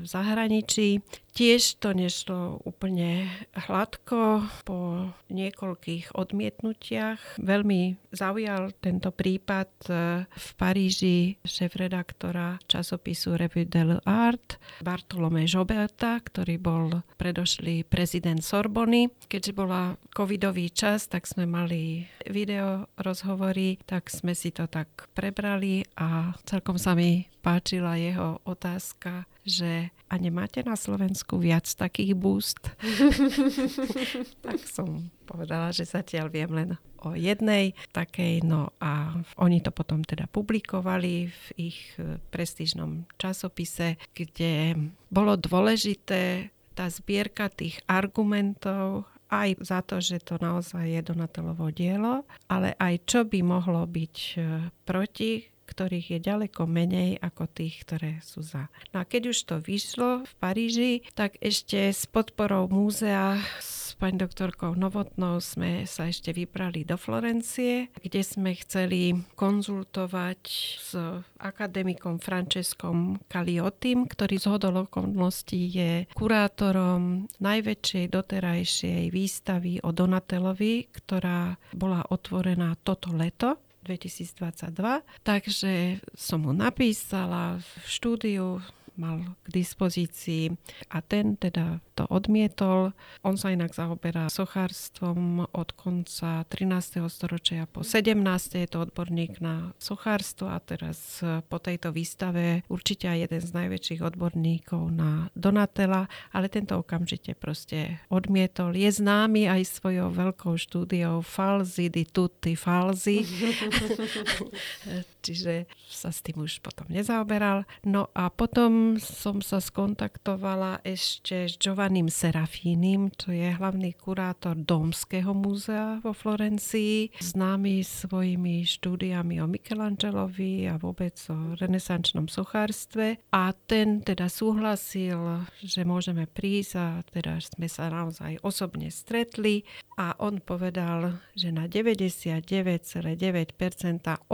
v zahraničí. Tiež to nešlo úplne hladko po niekoľkých odmietnutiach. Veľmi zaujal tento prípad e, v Paríži šéf-redaktora časopisu Revue de l'Art Bartolomé Joberta, ktorý bol predošlý prezident Sorbony. Keďže bola covidový čas, tak sme mali video rozhovory, tak sme si to tak prebrali a celkom sa mi páčila jeho otázka, že a nemáte na Slovensku viac takých boost? *laughs* tak som povedala, že zatiaľ viem len o jednej takej, no a oni to potom teda publikovali v ich e, prestížnom časopise, kde bolo dôležité tá zbierka tých argumentov aj za to, že to naozaj je Donatelovo dielo, ale aj čo by mohlo byť e, proti ktorých je ďaleko menej ako tých, ktoré sú za. No a keď už to vyšlo v Paríži, tak ešte s podporou múzea pani doktorkou Novotnou sme sa ešte vybrali do Florencie, kde sme chceli konzultovať s akademikom Franceskom Caliotim, ktorý z hodol okolností je kurátorom najväčšej doterajšej výstavy o Donatelovi, ktorá bola otvorená toto leto 2022. Takže som mu napísala v štúdiu, mal k dispozícii a ten teda to odmietol. On sa inak zaoberá sochárstvom od konca 13. storočia po 17. Je to odborník na sochárstvo a teraz po tejto výstave určite aj jeden z najväčších odborníkov na Donatela, ale tento okamžite proste odmietol. Je známy aj svojou veľkou štúdiou Falzi di tutti falzi. *laughs* Čiže sa s tým už potom nezaoberal. No a potom som sa skontaktovala ešte s Giovanni Giovannim Serafínim, čo je hlavný kurátor Domského múzea vo Florencii, známy svojimi štúdiami o Michelangelovi a vôbec o renesančnom sochárstve. A ten teda súhlasil, že môžeme prísť a teda sme sa naozaj osobne stretli a on povedal, že na 99,9%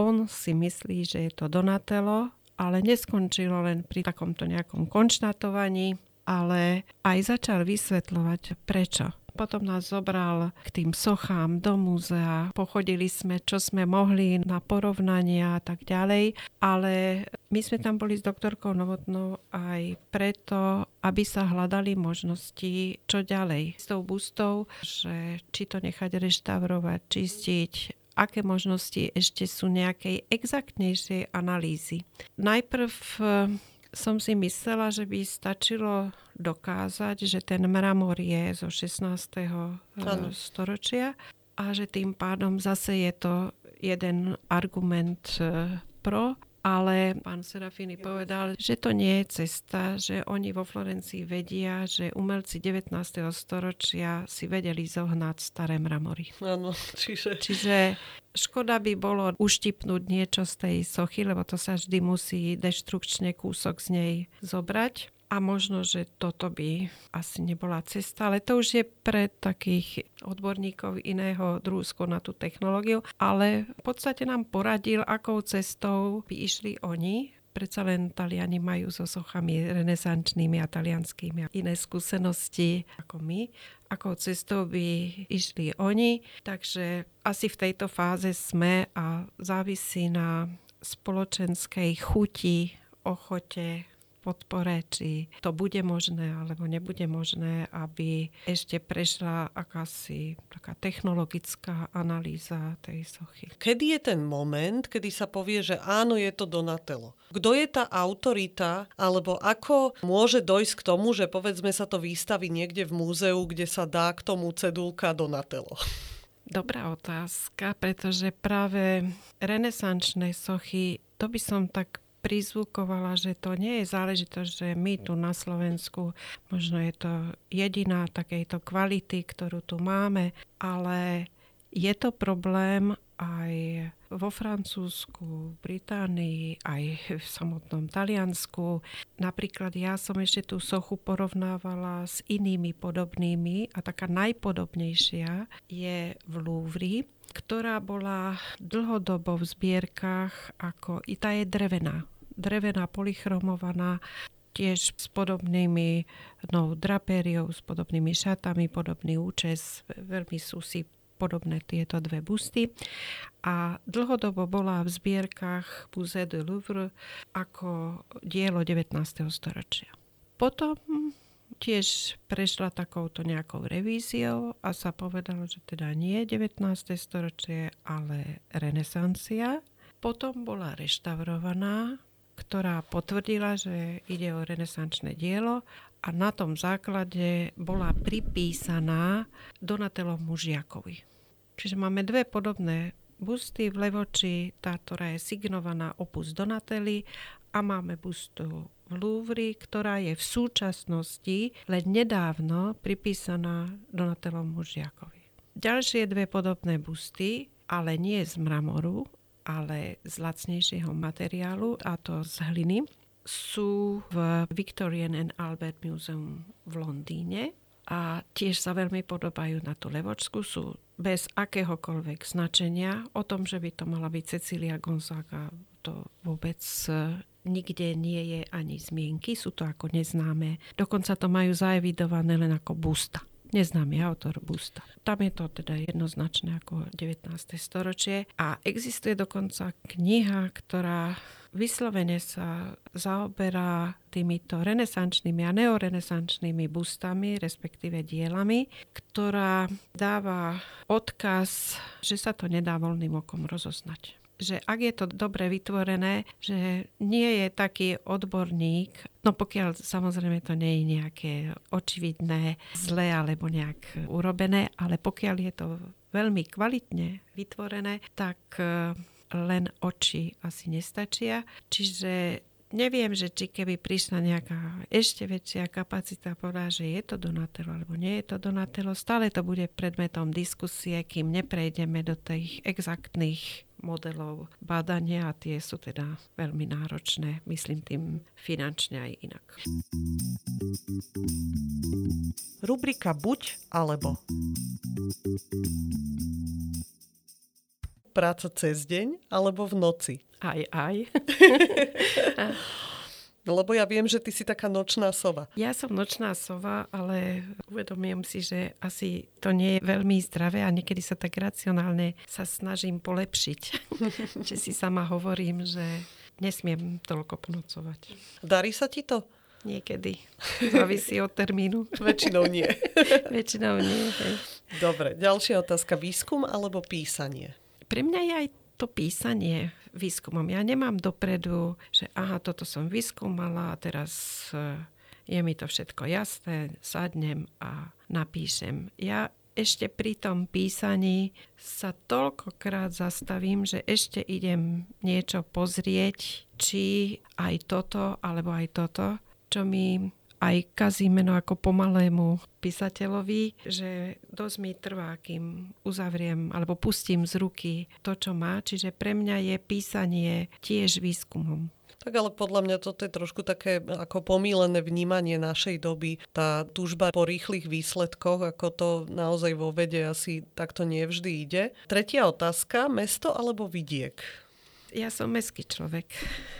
on si myslí, že je to Donatello, ale neskončilo len pri takomto nejakom konštatovaní, ale aj začal vysvetľovať prečo. Potom nás zobral k tým sochám do múzea, pochodili sme, čo sme mohli na porovnania a tak ďalej, ale my sme tam boli s doktorkou Novotnou aj preto, aby sa hľadali možnosti, čo ďalej s tou bustou, že či to nechať reštaurovať, čistiť, aké možnosti ešte sú nejakej exaktnejšej analýzy. Najprv eh, som si myslela, že by stačilo dokázať, že ten mramor je zo 16. Ano. Eh, storočia a že tým pádom zase je to jeden argument eh, pro ale pán Serafini povedal, že to nie je cesta, že oni vo Florencii vedia, že umelci 19. storočia si vedeli zohnať staré mramory. Áno, čiže... Čiže škoda by bolo uštipnúť niečo z tej sochy, lebo to sa vždy musí deštrukčne kúsok z nej zobrať a možno, že toto by asi nebola cesta, ale to už je pre takých odborníkov iného druhu na tú technológiu, ale v podstate nám poradil, akou cestou by išli oni, predsa len Taliani majú so sochami renesančnými a talianskými iné skúsenosti ako my. Akou cestou by išli oni. Takže asi v tejto fáze sme a závisí na spoločenskej chuti, ochote podpore, či to bude možné alebo nebude možné, aby ešte prešla akási taká technologická analýza tej sochy. Kedy je ten moment, kedy sa povie, že áno, je to Donatello? Kto je tá autorita, alebo ako môže dojsť k tomu, že povedzme sa to výstaví niekde v múzeu, kde sa dá k tomu cedulka Donatello? Dobrá otázka, pretože práve renesančné sochy, to by som tak prizvukovala, že to nie je záležitosť, že my tu na Slovensku, možno je to jediná takejto kvality, ktorú tu máme, ale je to problém aj vo Francúzsku, Británii, aj v samotnom Taliansku. Napríklad ja som ešte tú sochu porovnávala s inými podobnými a taká najpodobnejšia je v Louvre, ktorá bola dlhodobo v zbierkach ako, i tá je drevená, drevená polychromovaná, tiež s podobnými no, drapériou, s podobnými šatami, podobný účes, veľmi sú si podobné tieto dve busty a dlhodobo bola v zbierkach Musée de Louvre ako dielo 19. storočia. Potom tiež prešla takouto nejakou revíziou a sa povedalo, že teda nie 19. storočie, ale renesancia. Potom bola reštaurovaná, ktorá potvrdila, že ide o renesančné dielo a na tom základe bola pripísaná Donatellomu Žiakovi. Čiže máme dve podobné busty v Levoči, tá, ktorá je signovaná opus Donatelli a máme bustu v Louvre, ktorá je v súčasnosti len nedávno pripísaná Donatellomu Žiakovi. Ďalšie dve podobné busty, ale nie z mramoru, ale z lacnejšieho materiálu, a to z hliny, sú v Victorian and Albert Museum v Londýne a tiež sa veľmi podobajú na tú levočku. Sú bez akéhokoľvek značenia o tom, že by to mala byť Cecília Gonzaga, to vôbec nikde nie je ani zmienky, sú to ako neznáme. Dokonca to majú zaevidované len ako busta. Neznámy autor busta. Tam je to teda jednoznačné ako 19. storočie a existuje dokonca kniha, ktorá vyslovene sa zaoberá týmito renesančnými a neorenesančnými bustami, respektíve dielami, ktorá dáva odkaz, že sa to nedá voľným okom rozoznať že ak je to dobre vytvorené, že nie je taký odborník, no pokiaľ samozrejme to nie je nejaké očividné, zlé alebo nejak urobené, ale pokiaľ je to veľmi kvalitne vytvorené, tak e, len oči asi nestačia. Čiže neviem, že či keby prišla nejaká ešte väčšia kapacita, povedať, že je to Donatello alebo nie je to Donatello, stále to bude predmetom diskusie, kým neprejdeme do tých exaktných modelov badania a tie sú teda veľmi náročné, myslím tým finančne aj inak. Rubrika buď alebo. Práca cez deň alebo v noci? Aj, aj. *laughs* *laughs* Lebo ja viem, že ty si taká nočná sova. Ja som nočná sova, ale uvedomujem si, že asi to nie je veľmi zdravé a niekedy sa tak racionálne sa snažím polepšiť. *laughs* že si sama hovorím, že nesmiem toľko ponocovať. Darí sa ti to? Niekedy. Závisí od termínu. *laughs* Väčšinou nie. *laughs* Väčšinou nie. Hej. Dobre, ďalšia otázka. Výskum alebo písanie? Pre mňa je aj to písanie výskumom. Ja nemám dopredu, že aha, toto som vyskúmala a teraz eh, je mi to všetko jasné, sadnem a napíšem. Ja ešte pri tom písaní sa toľkokrát zastavím, že ešte idem niečo pozrieť, či aj toto alebo aj toto, čo mi aj kazí meno ako pomalému písateľovi, že dosť mi trvá, kým uzavriem alebo pustím z ruky to, čo má. Čiže pre mňa je písanie tiež výskumom. Tak ale podľa mňa toto je trošku také ako pomílené vnímanie našej doby. Tá túžba po rýchlych výsledkoch, ako to naozaj vo vede asi takto nevždy ide. Tretia otázka, mesto alebo vidiek? Ja som mestský človek.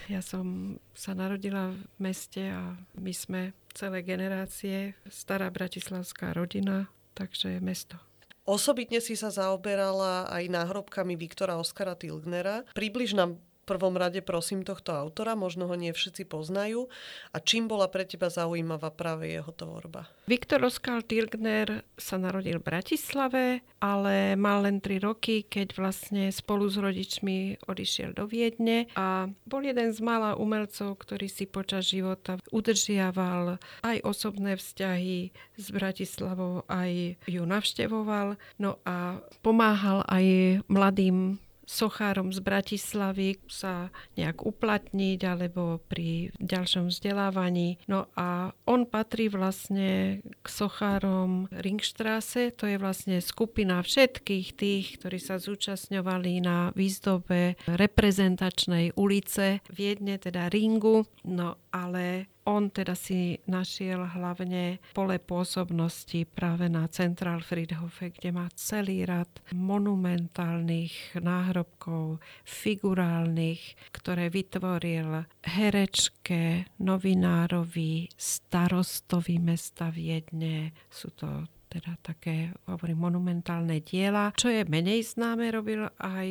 Ja som sa narodila v meste a my sme celé generácie, stará bratislavská rodina, takže mesto. Osobitne si sa zaoberala aj náhrobkami Viktora Oskara Tilgnera. Približ nám prvom rade prosím tohto autora, možno ho nie všetci poznajú. A čím bola pre teba zaujímavá práve jeho tvorba? Viktor Oskar Tilgner sa narodil v Bratislave, ale mal len 3 roky, keď vlastne spolu s rodičmi odišiel do Viedne a bol jeden z mála umelcov, ktorý si počas života udržiaval aj osobné vzťahy s Bratislavou, aj ju navštevoval. No a pomáhal aj mladým sochárom z Bratislavy sa nejak uplatniť alebo pri ďalšom vzdelávaní. No a on patrí vlastne k sochárom Ringstrasse, to je vlastne skupina všetkých tých, ktorí sa zúčastňovali na výzdobe reprezentačnej ulice Viedne, teda Ringu. No ale on teda si našiel hlavne pole pôsobnosti práve na Central Friedhofe, kde má celý rad monumentálnych náhrobkov, figurálnych, ktoré vytvoril herečke, novinárovi, starostovi mesta Viedne. Sú to teda také, hovorím, monumentálne diela. Čo je menej známe, robil aj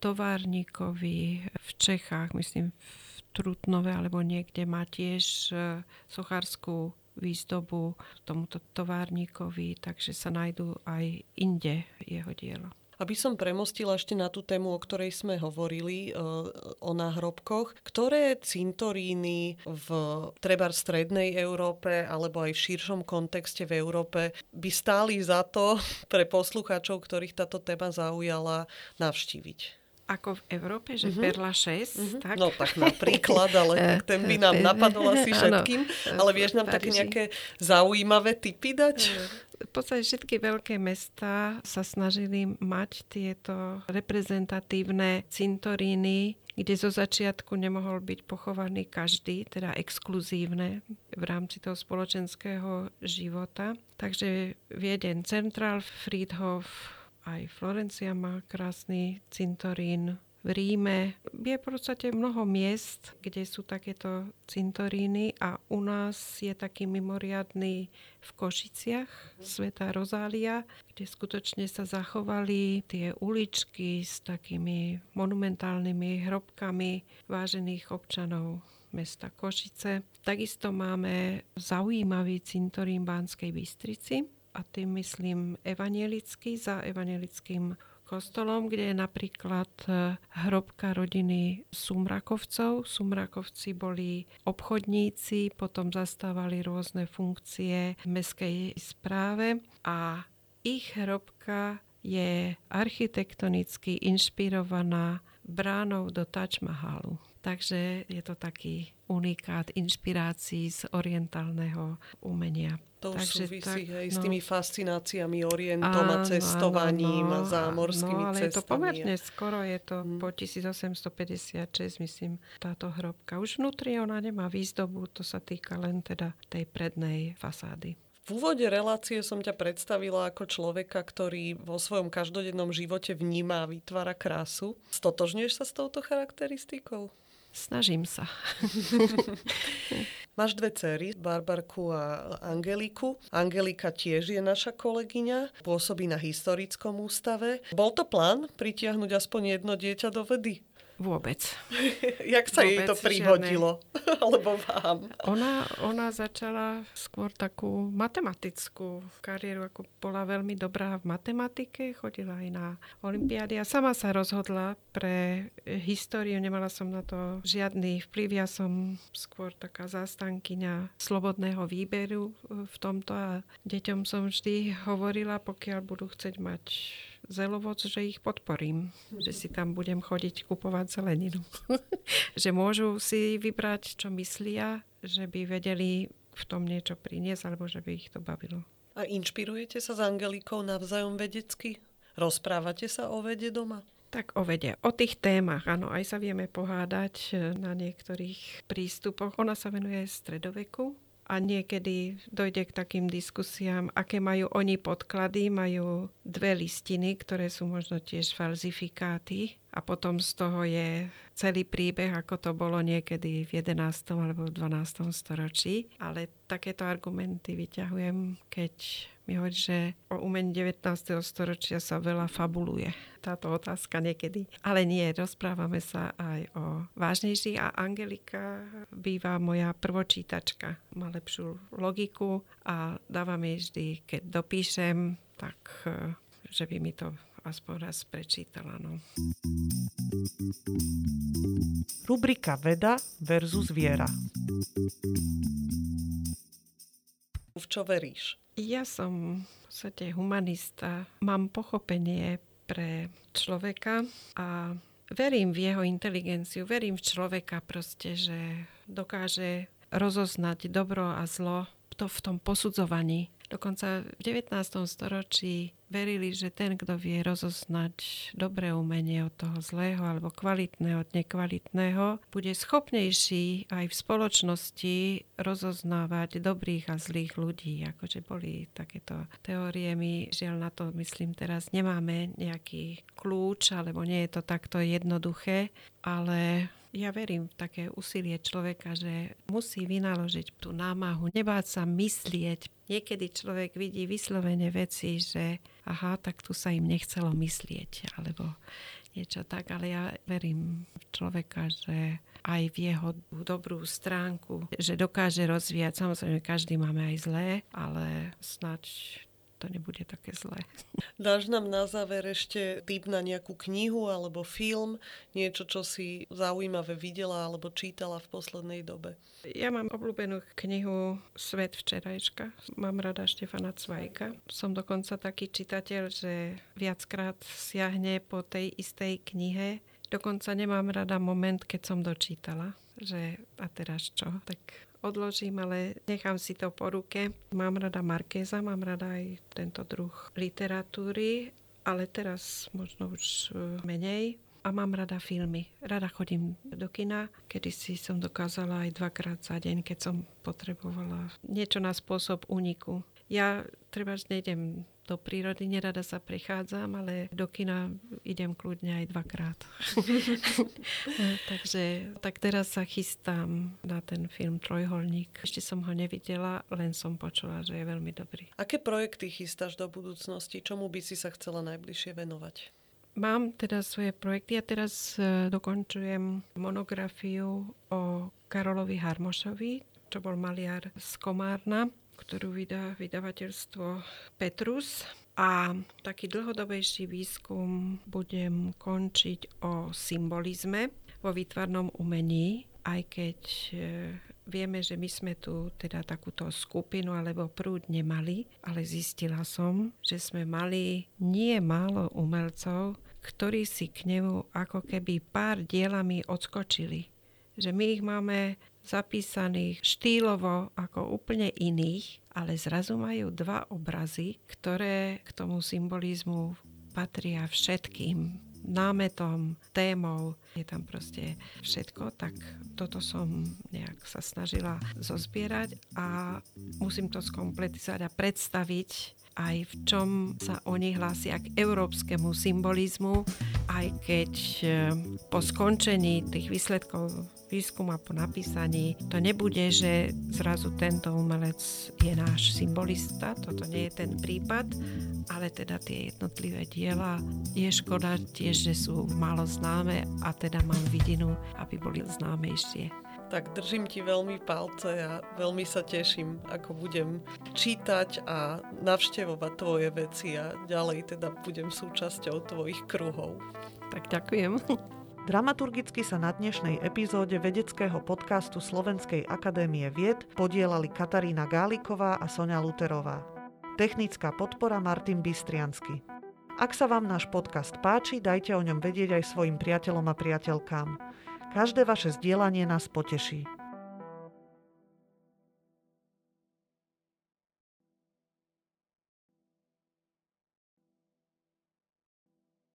továrnikovi v Čechách, myslím v Trutnove alebo niekde má tiež e, sochárskú výzdobu tomuto továrníkovi, takže sa nájdú aj inde jeho dielo. Aby som premostila ešte na tú tému, o ktorej sme hovorili, e, o náhrobkoch, ktoré cintoríny v treba v strednej Európe alebo aj v širšom kontexte v Európe by stáli za to *laughs* pre poslucháčov, ktorých táto téma zaujala, navštíviť? Ako v Európe, že uh-huh. Perla 6, uh-huh. tak? No tak napríklad, ale *laughs* tak ten by nám napadol asi všetkým. Ale vieš nám také nejaké zaujímavé typy dať? V podstate všetky veľké mesta sa snažili mať tieto reprezentatívne cintoríny, kde zo začiatku nemohol byť pochovaný každý, teda exkluzívne v rámci toho spoločenského života. Takže Vieden Central Friedhof, aj Florencia má krásny cintorín. V Ríme je v podstate mnoho miest, kde sú takéto cintoríny a u nás je taký mimoriadný v Košiciach, Sveta Rozália, kde skutočne sa zachovali tie uličky s takými monumentálnymi hrobkami vážených občanov mesta Košice. Takisto máme zaujímavý cintorín Banskej Bystrici, a tým myslím evanielický za evanielickým kostolom, kde je napríklad e, hrobka rodiny Sumrakovcov. Sumrakovci boli obchodníci, potom zastávali rôzne funkcie v meskej správe a ich hrobka je architektonicky inšpirovaná bránou do Taj Mahalu. Takže je to taký unikát inšpirácií z orientálneho umenia. To Takže súvisí tak, aj no. s tými fascináciami orientom a cestovaním áno, a zámorskými no, ale cestami. je to pomerne skoro, je to Mm. po 1856, myslím, táto hrobka. Už vnútri ona nemá výzdobu, to sa týka len teda tej prednej fasády. V úvode relácie som ťa predstavila ako človeka, ktorý vo svojom každodennom živote vníma a vytvára krásu. Stotožňuješ sa s touto charakteristikou? Snažím sa. *laughs* Máš dve cery, Barbarku a Angeliku. Angelika tiež je naša kolegyňa, pôsobí na historickom ústave. Bol to plán pritiahnuť aspoň jedno dieťa do vedy? Vôbec. *laughs* Jak sa jej Vôbec to prihodilo? *laughs* Alebo vám? Ona, ona začala skôr takú matematickú kariéru, ako bola veľmi dobrá v matematike, chodila aj na olympiády a sama sa rozhodla pre históriu, nemala som na to žiadny vplyv, ja som skôr taká zástankyňa slobodného výberu v tomto a deťom som vždy hovorila, pokiaľ budú chcieť mať zelovoc, že ich podporím, že si tam budem chodiť kupovať zeleninu. *laughs* že môžu si vybrať, čo myslia, že by vedeli v tom niečo priniesť, alebo že by ich to bavilo. A inšpirujete sa s Angelikou navzájom vedecky? Rozprávate sa o vede doma? Tak o vede. O tých témach, áno, aj sa vieme pohádať e, na niektorých prístupoch. Ona sa venuje stredoveku a niekedy dojde k takým diskusiám, aké majú oni podklady. Majú dve listiny, ktoré sú možno tiež falzifikáty a potom z toho je celý príbeh, ako to bolo niekedy v 11. alebo v 12. storočí. Ale takéto argumenty vyťahujem, keď mi hovorí, že o umení 19. storočia sa veľa fabuluje. Táto otázka niekedy. Ale nie, rozprávame sa aj o vážnejší a Angelika býva moja prvočítačka. Má lepšiu logiku a dáva mi vždy, keď dopíšem, tak eh, že by mi to aspoň raz prečítala. No. Rubrika Veda versus viera. V čo veríš? Ja som v podstate humanista. Mám pochopenie pre človeka a verím v jeho inteligenciu, verím v človeka proste, že dokáže rozoznať dobro a zlo to v tom posudzovaní. Dokonca v 19. storočí verili, že ten, kto vie rozoznať dobré umenie od toho zlého alebo kvalitného od nekvalitného, bude schopnejší aj v spoločnosti rozoznávať dobrých a zlých ľudí. Akože boli takéto teórie. My žiaľ na to, myslím, teraz nemáme nejaký kľúč, alebo nie je to takto jednoduché, ale ja verím v také úsilie človeka, že musí vynaložiť tú námahu, nebáť sa myslieť. Niekedy človek vidí vyslovene veci, že aha, tak tu sa im nechcelo myslieť, alebo niečo tak, ale ja verím v človeka, že aj v jeho dobrú stránku, že dokáže rozvíjať. Samozrejme, každý máme aj zlé, ale snaď to nebude také zlé. Dáš nám na záver ešte tip na nejakú knihu alebo film, niečo, čo si zaujímavé videla alebo čítala v poslednej dobe? Ja mám obľúbenú knihu Svet včerajška. Mám rada Štefana Cvajka. Som dokonca taký čitateľ, že viackrát siahne po tej istej knihe. Dokonca nemám rada moment, keď som dočítala, že a teraz čo? Tak odložím, ale nechám si to po ruke. Mám rada Markéza, mám rada aj tento druh literatúry, ale teraz možno už e, menej. A mám rada filmy. Rada chodím do kina. Kedy si som dokázala aj dvakrát za deň, keď som potrebovala niečo na spôsob úniku. Ja treba, nejdem do prírody, nerada sa prechádzam, ale do kina idem kľudne aj dvakrát. *laughs* Takže tak teraz sa chystám na ten film Trojholník. Ešte som ho nevidela, len som počula, že je veľmi dobrý. Aké projekty chystáš do budúcnosti? Čomu by si sa chcela najbližšie venovať? Mám teda svoje projekty. Ja teraz e, dokončujem monografiu o Karolovi Harmošovi, čo bol maliar z Komárna, ktorú vydá vydavateľstvo Petrus. A taký dlhodobejší výskum budem končiť o symbolizme vo výtvarnom umení, aj keď e, vieme, že my sme tu teda takúto skupinu alebo prúd nemali, ale zistila som, že sme mali nie málo umelcov, ktorí si k nemu ako keby pár dielami odskočili. Že my ich máme zapísaných štýlovo ako úplne iných, ale zrazu majú dva obrazy, ktoré k tomu symbolizmu patria všetkým námetom, témou, je tam proste všetko, tak toto som nejak sa snažila zozbierať a musím to skompletizovať a predstaviť aj v čom sa oni hlásia k európskemu symbolizmu, aj keď eh, po skončení tých výsledkov výskuma po napísaní to nebude, že zrazu tento umelec je náš symbolista, toto nie je ten prípad, ale teda tie jednotlivé diela je škoda tiež, že sú málo známe a teda mám vidinu, aby boli známejšie. Tak držím ti veľmi palce a veľmi sa teším, ako budem čítať a navštevovať tvoje veci a ďalej teda budem súčasťou tvojich kruhov. Tak ďakujem. Dramaturgicky sa na dnešnej epizóde vedeckého podcastu Slovenskej akadémie vied podielali Katarína Gáliková a Sonia Luterová. Technická podpora Martin Bystriansky. Ak sa vám náš podcast páči, dajte o ňom vedieť aj svojim priateľom a priateľkám. Každé vaše zdieľanie nás poteší.